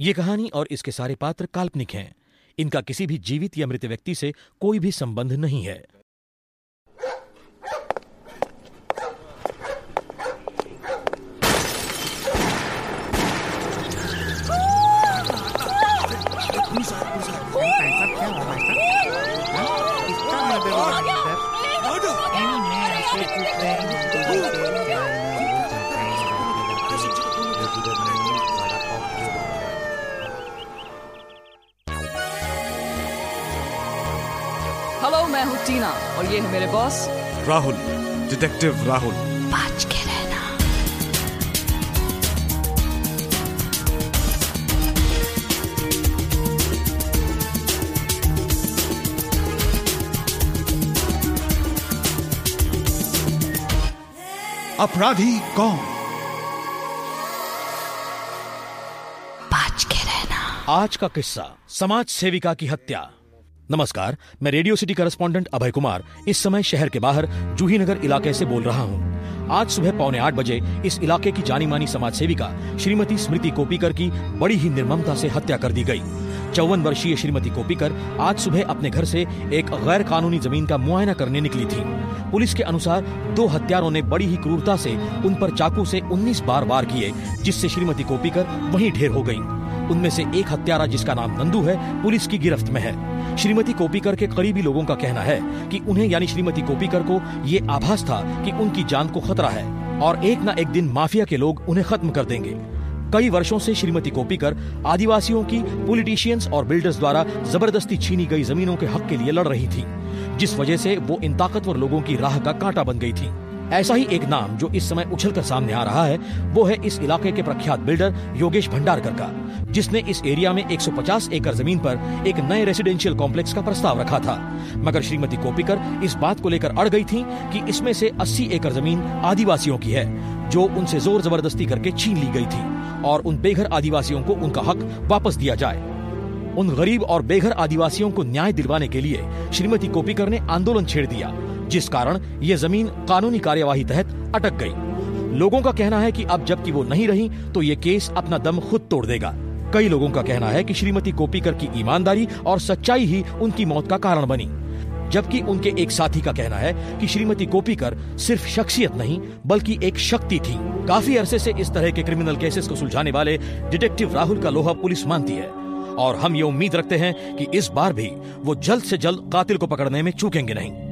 ये कहानी और इसके सारे पात्र काल्पनिक हैं। इनका किसी भी जीवित या मृत व्यक्ति से कोई भी संबंध नहीं है। हेलो मैं हूँ टीना और ये है मेरे बॉस। राहुल डिटेक्टिव राहुल। बच के रहना। अपराधी कौन? बच के रहना। आज का किस्सा समाज सेविका की हत्या। नमस्कार, मैं radio city correspondent Abhay Kumar, इस समय शहर के बाहर जूही नगर इलाके से बोल रहा हूँ। आज सुबह पौने आठ बजे इस इलाके की जानी मानी समाज सेविका श्रीमती स्मृति कोपीकर की बड़ी ही निर्ममता से हत्या कर दी गई। चौवन वर्षीय श्रीमती कोपीकर आज सुबह अपने घर से एक गैर कानूनी ज़मीन का मुआयना करने निकली थी। पुलिस के अनुसार दो हत्यारों ने बड़ी ही क्रूरता से उन पर चाकू से 19 बार वार किए, जिससे श्रीमती कोपीकर वहीं ढेर हो गईं। उनमें से एक हत्यारा जिसका नाम नंदू है, पुलिस की गिरफ्त में है। श्रीमती कोपीकर के करीबी लोगों का कहना है कि उन्हें यानी श्रीमती कोपीकर को ये आभास था कि उनकी जान को खतरा है और एक न एक दिन माफिया के लोग उन्हें खत्म कर देंगे। कई वर्षों से श्रीमती कोपीकर आदिवासियों की पॉलिटिशियंस और बिल्डर्स द्वारा ज़बरदस्ती छीनी गई जमीनों के हक के लिए लड़ रही थी, जिस वजह से वो इन ताकतवर लोगों की राह का कांटा बन गई थी। ऐसा ही एक नाम जो इस समय उछल कर सामने आ रहा है, वो है इस इलाके के प्रख्यात बिल्डर योगेश भंडारकर का, जिसने इस एरिया में 150 एकड़ ज़मीन पर एक नए रेसिडेंशियल कॉम्प्लेक्स का प्रस्ताव रखा था। मगर श्रीमती कोपीकर इस बात को लेकर अड़ गई थी कि इसमें से 80 एकड़ ज़मीन आदिवासियों की है, जो उनसे ज़ोर ज़बरदस्ती करके छीन ली गई थी और उन बेघर आदिवासियों को उनका हक वापस दिया जाए। उन गरीब और बेघर आदिवासियों को न्याय दिलवाने के लिए श्रीमती कोपीकर ने आंदोलन छेड़ दिया। जिस कारण ये ज़मीन कानूनी कार्यवाही तहत अटक गई। लोगों का कहना है कि अब जबकि वो नहीं रही तो ये केस अपना दम खुद तोड़ देगा। कई लोगों का कहना है कि श्रीमती कोपीकर की ईमानदारी और सच्चाई ही उनकी मौत का कारण बनी। जबकि उनके एक साथी का कहना है कि श्रीमती कोपीकर सिर्फ़ शख्सियत नहीं, बल्कि एक शक्ति थी। काफ़ी अरसे से इस तरह के क्रिमिनल केसेस को सुलझाने वाले डिटेक्टिव राहुल का लोहा पुलिस मानती है। और हम ये उम्मीद रखते हैं कि इस बार भी वो जल्द से जल्द कातिल को पकड़ने में चूकेंगे नहीं।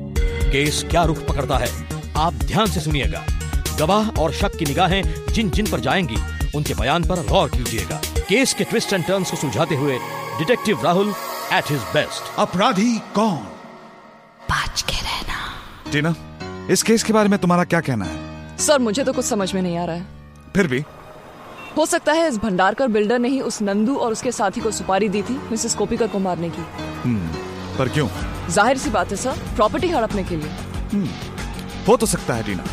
केस क्या रुख पकड़ता है? आप ध्यान से सुनिएगा। गवाह और शक की निगाहें जिन जिन पर जाएँगी उनके बयान पर गौर कीजिएगा। केस के ट्विस्ट एंड टर्न्स को सुलझाते हुए detective Rahul at his best अपराधी कौन? बच के रहना। टीना इस केस के बारे में तुम्हारा क्या कहना है? सर मुझे तो कुछ समझ में नहीं आ रहा है। फिर भी? हो सकता है इस भंडारकर बिल्डर ने ही उस नंदू और उसके साथी को सुपारी दी थी मिसेस कोपीकर को मारने की। हम्म, पर क्यों? ज़ाहिर सी बात है सर प्रॉपर्टी हड़पने के लिए। हो तो सकता है टीना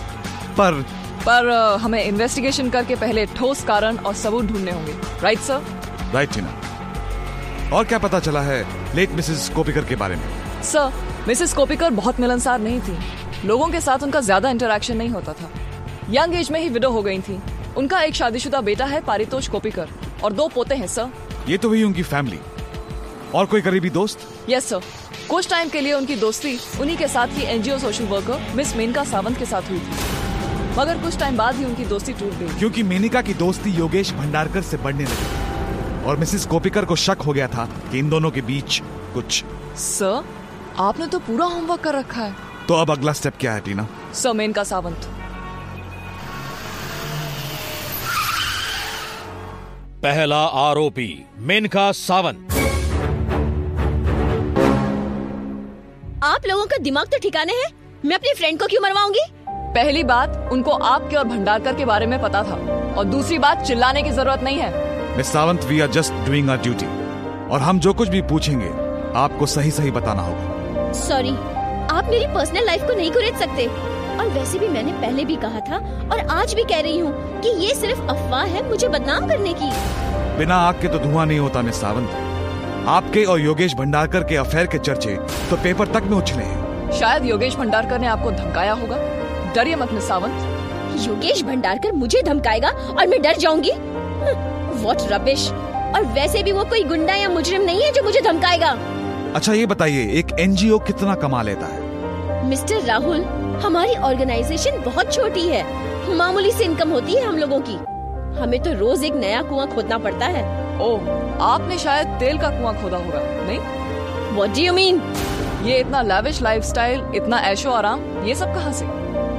पर पर हमें इन्वेस्टिगेशन करके पहले ठोस कारण और सबूत ढूँढने होंगे। राइट सर राइट टीना और क्या पता चला है लेट मिसेस कोपिकर के बारे में? सर मिसेस कोपिकर बहुत मिलनसार नहीं थी। लोगों के साथ उनका ज़्यादा इंटरेक्शन नहीं होता था। यंग एज में ही विडो हो गई थी। उनका एक शादीशुदा बेटा है पारितोष कोपिकर और दो पोते हैं सर ये तो हुई उनकी फैमिली और कोई करीबी दोस्त? यस सर कुछ टाइम के लिए उनकी दोस्ती उन्हीं के साथ ही NGO social worker miss Menka Sawant के साथ हुई थी। मगर कुछ टाइम बाद ही उनकी दोस्ती टूट गई। क्योंकि मेनिका की दोस्ती योगेश भंडारकर से बढ़ने लगी। और मिसेस कोपिकर को शक हो गया था कि इन दोनों के बीच कुछ सर आपने तो पूरा होमवर्क कर रखा है। तो अब अगला स्टेप क्या है टीना सर मेनका सावंत पहला आरोपी मेनका सावंत आप लोगों का दिमाग तो ठिकाने है। मैं अपनी फ्रेंड को क्यों मरवाऊँगी? पहली बात उनको आपके और भंडारकर के बारे में पता था। और दूसरी बात चिल्लाने की ज़रूरत नहीं है। Miss Sawant we are just doing our duty और हम जो कुछ भी पूछेंगे आपको सही सही बताना होगा। सॉरी आप मेरी पर्सनल लाइफ को नहीं कुरेद सकते। और वैसे भी मैंने पहले भी कहा था और आज भी कह रही हूँ कि ये सिर्फ़ अफवाह है मुझे बदनाम करने की। बिना आग के तो धुआँ नहीं होता मिस सावंत आपके और योगेश भंडारकर के अफेयर के चर्चे तो पेपर तक में उछले हैं। शायद योगेश भंडारकर ने आपको धमकाया होगा। डरिए मत मिस सावंत। योगेश भंडारकर मुझे धमकाएगा और मैं डर जाऊँगी? वॉट रबिश और वैसे भी वो कोई गुंडा या मुजरिम नहीं है जो मुझे धमकाएगा। अच्छा ये बताइए एक एनजीओ कितना कमा लेता है? मिस्टर राहुल हमारी ऑर्गेनाइजेशन बहुत छोटी है। मामूली से इनकम होती है हम लोगों की। हमें तो रोज एक नया कुआँ खोदना पड़ता है। ओह आपने शायद तेल का कुआँ खोदा होगा नहीं? What do you mean? ये इतना लाविश लाइफस्टाइल इतना ऐशो आराम ये सब कहाँ से?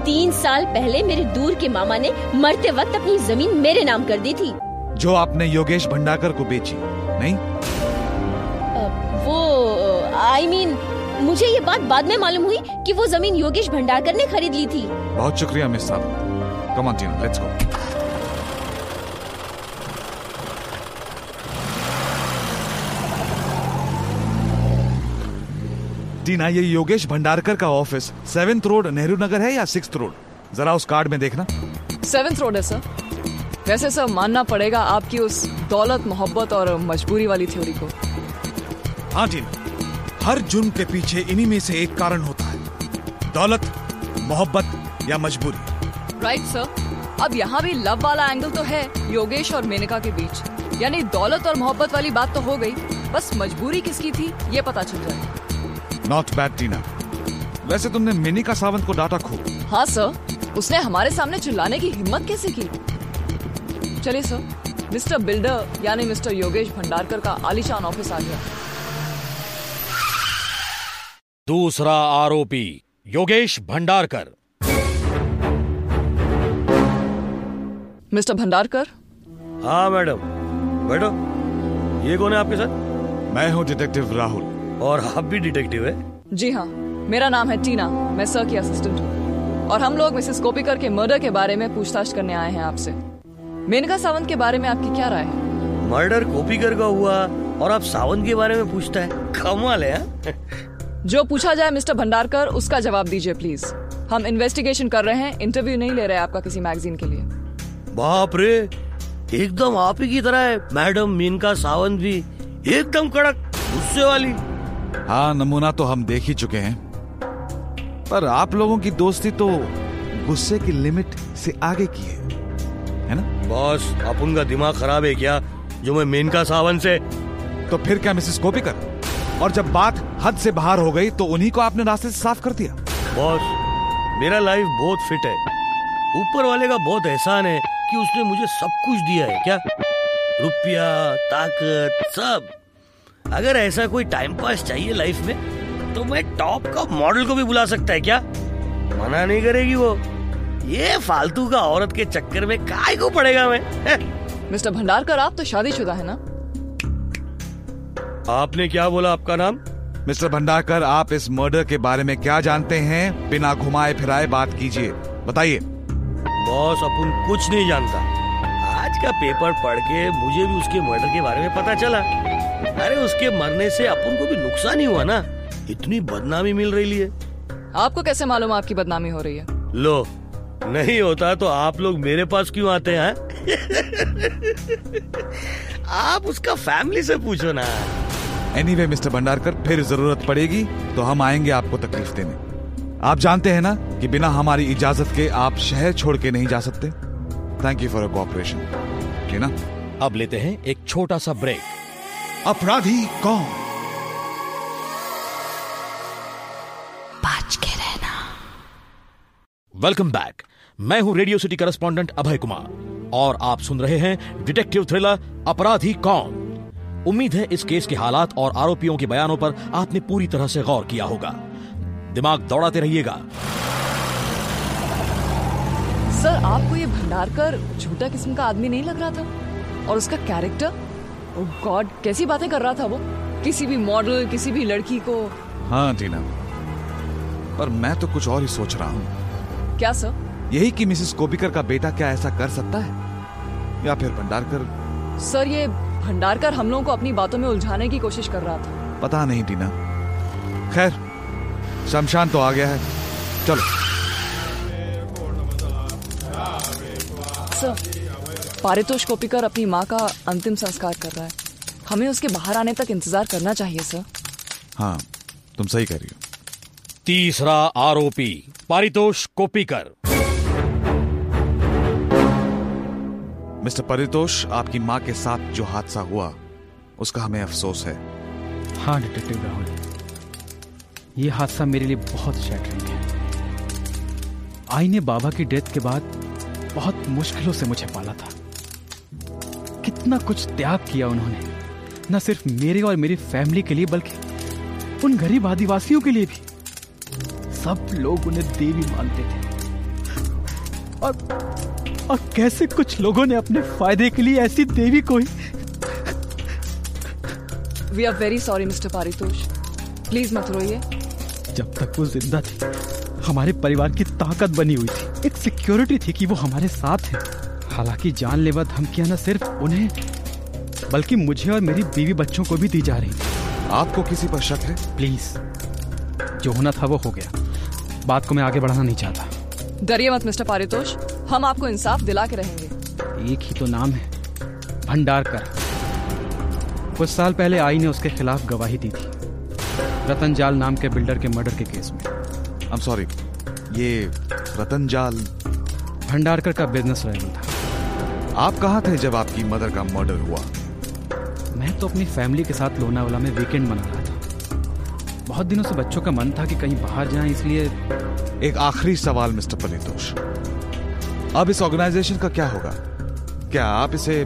तीन साल पहले मेरे दूर के मामा ने मरते वक्त अपनी ज़मीन मेरे नाम कर दी थी। जो आपने योगेश भंडाकर को बेची नहीं? वो आई I मीन mean, मुझे ये बात बाद में मालूम हुई कि वो ज़मीन योगेश भंडारकर ने खरीद ली थी। बहुत शुक्रिया miss Sawant come on Tina let's go Tina ये योगेश भंडारकर का office seventh road Nehru Nagar है या सिक्स रोड जरा उस कार्ड में देखना। सेवेंथ रोड है सर वैसे सर मानना पड़ेगा आपकी उस दौलत मोहब्बत और मजबूरी वाली थ्योरी को। हाँ टीना हर जुर्म के पीछे इन्हीं में से एक कारण होता है। दौलत मोहब्बत या मजबूरी। राइट सर अब यहाँ भी लव वाला एंगल तो है योगेश और मेनका के बीच। यानी दौलत और मोहब्बत वाली बात तो हो गई। बस मजबूरी किसकी थी ये पता चल जाए। नॉट बैड टीना वैसे तुमने मिनी का सावंत को डाटा खूब। हाँ सर। उसने हमारे सामने चिल्लाने की हिम्मत कैसे की? चलिए सर। मिस्टर बिल्डर यानी मिस्टर योगेश भंडारकर का आलिशान ऑफ़िस आ गया। दूसरा आरोपी योगेश भंडारकर। मिस्टर भंडारकर? हाँ मैडम। बैठो। ये कौन है आपके साथ? मैं हूँ डिटेक्टिव राहुल। और आप भी डिटेक्टिव है? जी हाँ मेरा नाम है टीना मैं सर की असिस्टेंट हूँ। और हम लोग मिसेस कोपिकर के मर्डर के बारे में पूछताछ करने आए हैं आपसे। मेनका सावंत के बारे में आपकी क्या राय है? मर्डर कॉपीकर का हुआ और आप सावंत के बारे में पूछता है। कमाल है हाँ? जो पूछा जाए मिस्टर भंडारकर उसका जवाब दीजिए प्लीज़ हम इन्वेस्टिगेशन कर रहे हैं इंटरव्यू नहीं ले रहे आपका किसी मैगजीन के लिए। बाप रे एकदम आप ही की तरह है। मैडम मीनका सावंत भी एकदम कड़क गुस्से वाली। हाँ नमूना तो हम देख ही चुके हैं। पर आप लोगों की दोस्ती तो गुस्से की लिमिट से आगे की है है ना? बॉस अपन का दिमाग खराब है क्या? जो मैं मेनका सावंत से तो फिर क्या मिसेस कोपिकर और जब बात हद से बाहर हो गई तो उन्हीं को आपने रास्ते से साफ़ कर दिया? बॉस मेरा लाइफ बहुत फिट है। ऊपर वाले का बहुत एहसान है कि उसने मुझे सब कुछ दिया है क्या? रुपया ताकत सब। अगर ऐसा कोई टाइम पास चाहिए लाइफ में तो मैं टॉप का मॉडल को भी बुला सकता है क्या? मना नहीं करेगी वो। ये फालतू का औरत के चक्कर में काय को पड़ेगा मैं? मिस्टर भंडारकर आप तो शादीशुदा है ना? आपने क्या बोला आपका नाम? मिस्टर भंडारकर आप इस मर्डर के बारे में क्या जानते हैं? बिना घुमाए फिराए बात कीजिए। बताइए। बॉस अपन कुछ नहीं जानता। आज का पेपर पढ़ के मुझे भी उसके मर्डर के बारे में पता चला। अरे उसके मरने से अपन को भी नुकसान ही हुआ ना। इतनी बदनामी मिल रही है आपको कैसे मालूम आपकी बदनामी हो रही है? लो नहीं होता तो आप लोग मेरे पास क्यों आते हैं आप उसका फैमिली से पूछो ना। एनीवे anyway, मिस्टर भंडारकर फिर ज़रूरत पड़ेगी तो हम आएँगे आपको तकलीफ़ देने। आप जानते हैं ना कि बिना हमारी इजाज़त के आप शहर छोड़ के नहीं जा सकते। थैंक यू फॉर कोऑपरेशन ठीक ना? अब लेते हैं एक छोटा सा ब्रेक अपराधी कौन? बच के रहना। वेलकम बैक मैं हूँ radio city correspondent Abhay Kumar और आप सुन रहे हैं डिटेक्टिव थ्रिलर अपराधी कौन? उम्मीद है इस केस के हालात और आरोपियों के बयानों पर आपने पूरी तरह से गौर किया होगा। दिमाग दौड़ाते रहिएगा। सर आपको ये भंडारकर झूठा किस्म का आदमी नहीं लग रहा था? और उसका कैरेक्टर गॉड कैसी बातें कर रहा था वो? किसी भी मॉडल किसी भी लड़की को। हाँ टीना। पर मैं तो कुछ और ही सोच रहा हूँ। क्या सर यही कि मिसेस कोबिकर का बेटा क्या ऐसा कर सकता है? या फिर भंडारकर? सर ये भंडारकर हम लोगों को अपनी बातों में उलझाने की कोशिश कर रहा था। पता नहीं टीना। खैर शमशान तो आ गया है। चलो। सर पारितोष कोपिकर अपनी माँ का अंतिम संस्कार कर रहा है। हमें उसके बाहर आने तक इंतज़ार करना चाहिए सर। हाँ तुम सही कह रही हो। तीसरा आरोपी पारितोष कोपिकर मिस्टर परितोष आपकी माँ के साथ जो हादसा हुआ उसका हमें अफसोस है। हाँ डिटेक्टिव राहुल। ये हादसा मेरे लिए बहुत शैटरिंग है। आई ने बाबा की डेथ के बाद बहुत मुश्किलों से मुझे पाला था। कितना कुछ त्याग किया उन्होंने। न सिर्फ़ मेरे और मेरी फैमिली के लिए बल्कि उन गरीब आदिवासियों के लिए भी। सब लोग उन्हें देवी मानते थे। और और कैसे कुछ लोगों ने अपने फ़ायदे के लिए ऐसी देवी को ही we are very sorry mister Paritosh please मत रोइए। जब तक वो ज़िंदा थी हमारे परिवार की ताकत बनी हुई थी। एक सिक्योरिटी थी कि वो हमारे साथ है। हालाँकि जानलेवा धमकियाँ न सिर्फ़ उन्हें बल्कि मुझे और मेरी बीवी बच्चों को भी दी जा रही थी। आपको किसी पर शक है? प्लीज़ जो होना था वो हो गया। बात को मैं आगे बढ़ाना नहीं चाहता। डरिए मत मिस्टर पारितोष। हम आपको इंसाफ दिला के रहेंगे। एक ही तो नाम है भंडारकर। कुछ साल पहले आई ने उसके खिलाफ गवाही दी थी रतन जाल नाम के बिल्डर के मर्डर के केस में। आई एम सॉरी ये रतन जाल भंडारकर का बिज़नेस राइवल था। आप कहाँ थे जब आपकी मदर का मर्डर हुआ? मैं तो अपनी फैमिली के साथ लोनावाला में वीकेंड मना रहा था। बहुत दिनों से बच्चों का मन था कि कहीं बाहर जाएँ इसलिए एक आखिरी सवाल मिस्टर परितोष अब इस ऑर्गेनाइजेशन का क्या होगा? क्या आप इसे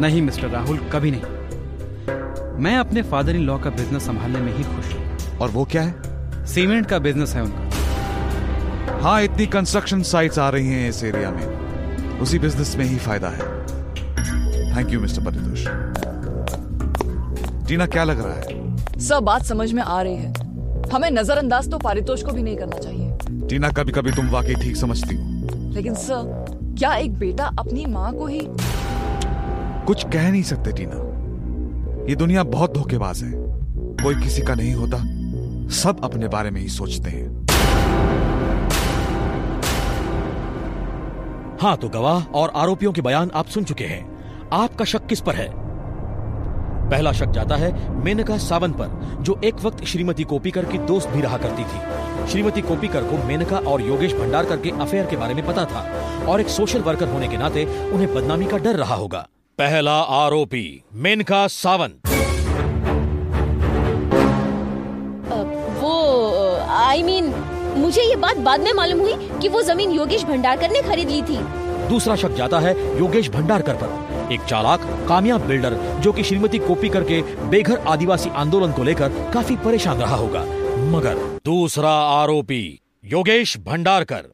नहीं मिस्टर राहुल कभी नहीं। मैं अपने फादर इन लॉ का बिज़नेस संभालने में ही खुश हूँ। और वो क्या है? सीमेंट का बिज़नेस है उनका। हाँ इतनी कंस्ट्रक्शन साइट्स आ रही हैं इस एरिया में। उसी बिज़नेस में ही फ़ायदा है। Thank you mister Paritosh Tina क्या लग रहा है? सब बात समझ में आ रही है। हमें नजरअंदाज तो पारितोष को भी नहीं करना चाहिए। टीना कभी कभी तुम वाकई ठीक समझती हो। लेकिन सर क्या एक बेटा अपनी माँ को ही कुछ कह नहीं सकते टीना ये दुनिया बहुत धोखेबाज है। कोई किसी का नहीं होता। सब अपने बारे में ही सोचते हैं। हाँ तो गवाह और आरोपियों के बयान आप सुन चुके हैं। आपका शक किस पर है? पहला शक जाता है मेनका सावंत पर, जो एक वक्त श्रीमती कोपीकर की दोस्त भी रहा करती थी। श्रीमती कोपीकर को मेनका और योगेश भंडारकर के अफेयर के बारे में पता था और एक सोशल वर्कर होने के नाते उन्हें बदनामी का डर रहा होगा। पहला आरोपी मेनका सावंत मुझे ये बात बाद में मालूम हुई कि वो ज़मीन योगेश भंडारकर ने खरीद ली थी। दूसरा शक जाता है योगेश भंडारकर पर। एक चालाक कामयाब बिल्डर जो कि श्रीमती कोपीकर के बेघर आदिवासी आंदोलन को लेकर काफ़ी परेशान रहा होगा। मगर दूसरा आरोपी योगेश भंडारकर।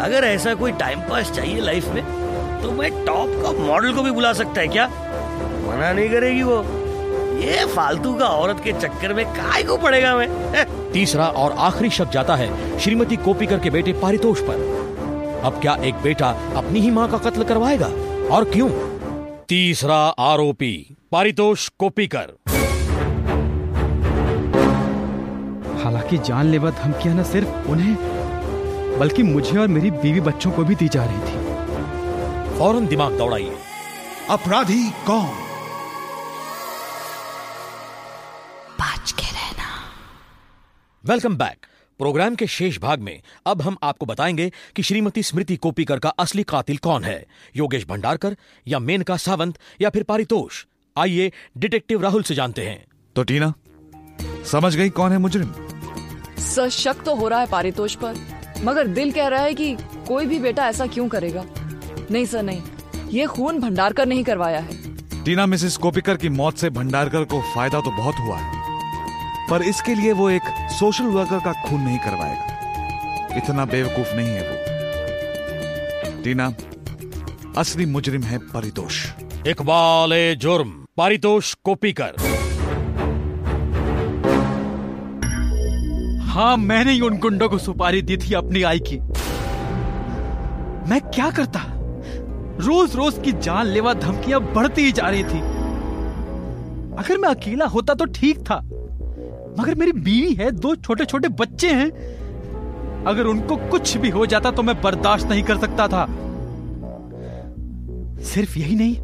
अगर ऐसा कोई टाइम पास चाहिए लाइफ में तो मैं टॉप का मॉडल को भी बुला सकता है क्या? मना नहीं करेगी वो। ये फालतू का औरत के चक्कर में काय को पड़ेगा मैं? तीसरा और आखिरी शब्द जाता है श्रीमती कोपीकर के बेटे पारितोष पर। अब क्या एक बेटा अपनी ही माँ का कत्ल करवाएगा? और क्यों? तीसरा आरोपी पारितोष कोपीकर। हालाँकि जानलेवा धमकियाँ न सिर्फ़ उन्हें बल्कि मुझे और मेरी बीवी बच्चों को भी दी जा रही थी। फ़ौरन दिमाग दौड़ाइए। अपराधी कौन? Welcome back. प्रोग्राम के शेष भाग में अब हम आपको बताएँगे कि श्रीमती स्मृति कोपीकर का असली कातिल कौन है। योगेश भंडारकर या मेनका सावंत या फिर पारितोष? आइए डिटेक्टिव राहुल से जानते हैं। तो टीना समझ गई कौन है मुजरिम? सर शक तो हो रहा है पारितोष पर मगर दिल कह रहा है कि कोई भी बेटा ऐसा क्यों करेगा? नहीं सर नहीं। ये खून भंडारकर नहीं करवाया है। टीना मिसेस कोपिकर की मौत से भंडारकर को फ़ायदा तो बहुत हुआ है। पर इसके लिए वो एक सोशल वर्कर का खून नहीं करवाएगा। इतना बेवकूफ़ नहीं है वो। टीना असली मुजरिम है परितोष। इकबाल ए जुर्म पारितोष कोपीकर हाँ मैंने ही उन गुंडों को सुपारी दी थी अपनी आई की। मैं क्या करता? रोज रोज की जानलेवा धमकियाँ बढ़ती ही जा रही थी। अगर मैं अकेला होता तो ठीक था। मगर मेरी बीवी है, दो छोटे छोटे बच्चे हैं। अगर उनको कुछ भी हो जाता तो मैं बर्दाश्त नहीं कर सकता था। सिर्फ़ यही नहीं,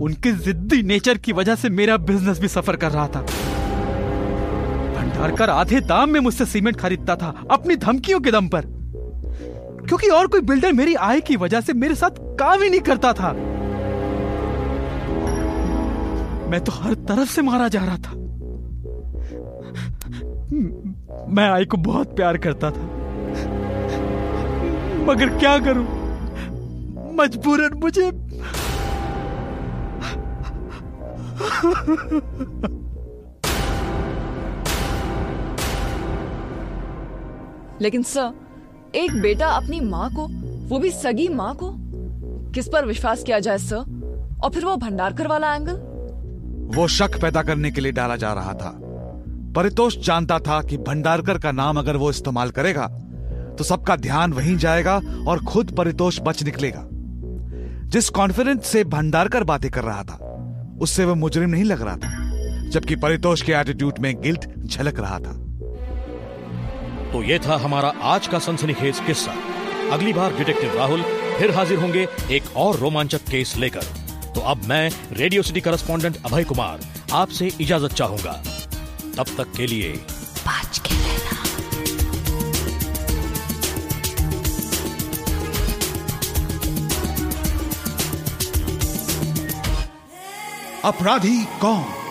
उनके जिद्दी नेचर की वजह से मेरा बिज़नेस भी सफ़र कर रहा था। भंडारकर आधे दाम में मुझसे सीमेंट खरीदता था, अपनी धमकियों के दम पर। क्योंकि और कोई बिल्डर मेरी आय की वजह से मेरे साथ काम ही नहीं करता था। मैं तो हर तरफ़ से मारा जा रहा था। मैं आई को बहुत प्यार करता था। मगर क्या करूँ? मजबूरन मुझे लेकिन सर एक बेटा अपनी माँ को वो भी सगी माँ को? किस पर विश्वास किया जाए सर? और फिर वो भंडारकर वाला एंगल वो शक पैदा करने के लिए डाला जा रहा था। परितोष जानता था कि भंडारकर का नाम अगर वो इस्तेमाल करेगा तो सबका ध्यान वहीं जाएगा और खुद परितोष बच निकलेगा। जिस कॉन्फिडेंस से भंडारकर बातें कर रहा था, उससे वो मुजरिम नहीं लग रहा था, जबकि परितोष के एटीट्यूड में गिल्ट झलक रहा था। तो ये था हमारा आज का सनसनीखेज किस्सा। अगली बार डिटेक्टिव राहुल फिर हाजिर होंगे एक और रोमांचक केस लेकर। तो अब मैं radio city correspondent Abhay Kumar आपसे इजाज़त चाहूँगा। तब तक के लिए। बाज के रहना अपराधी कौन?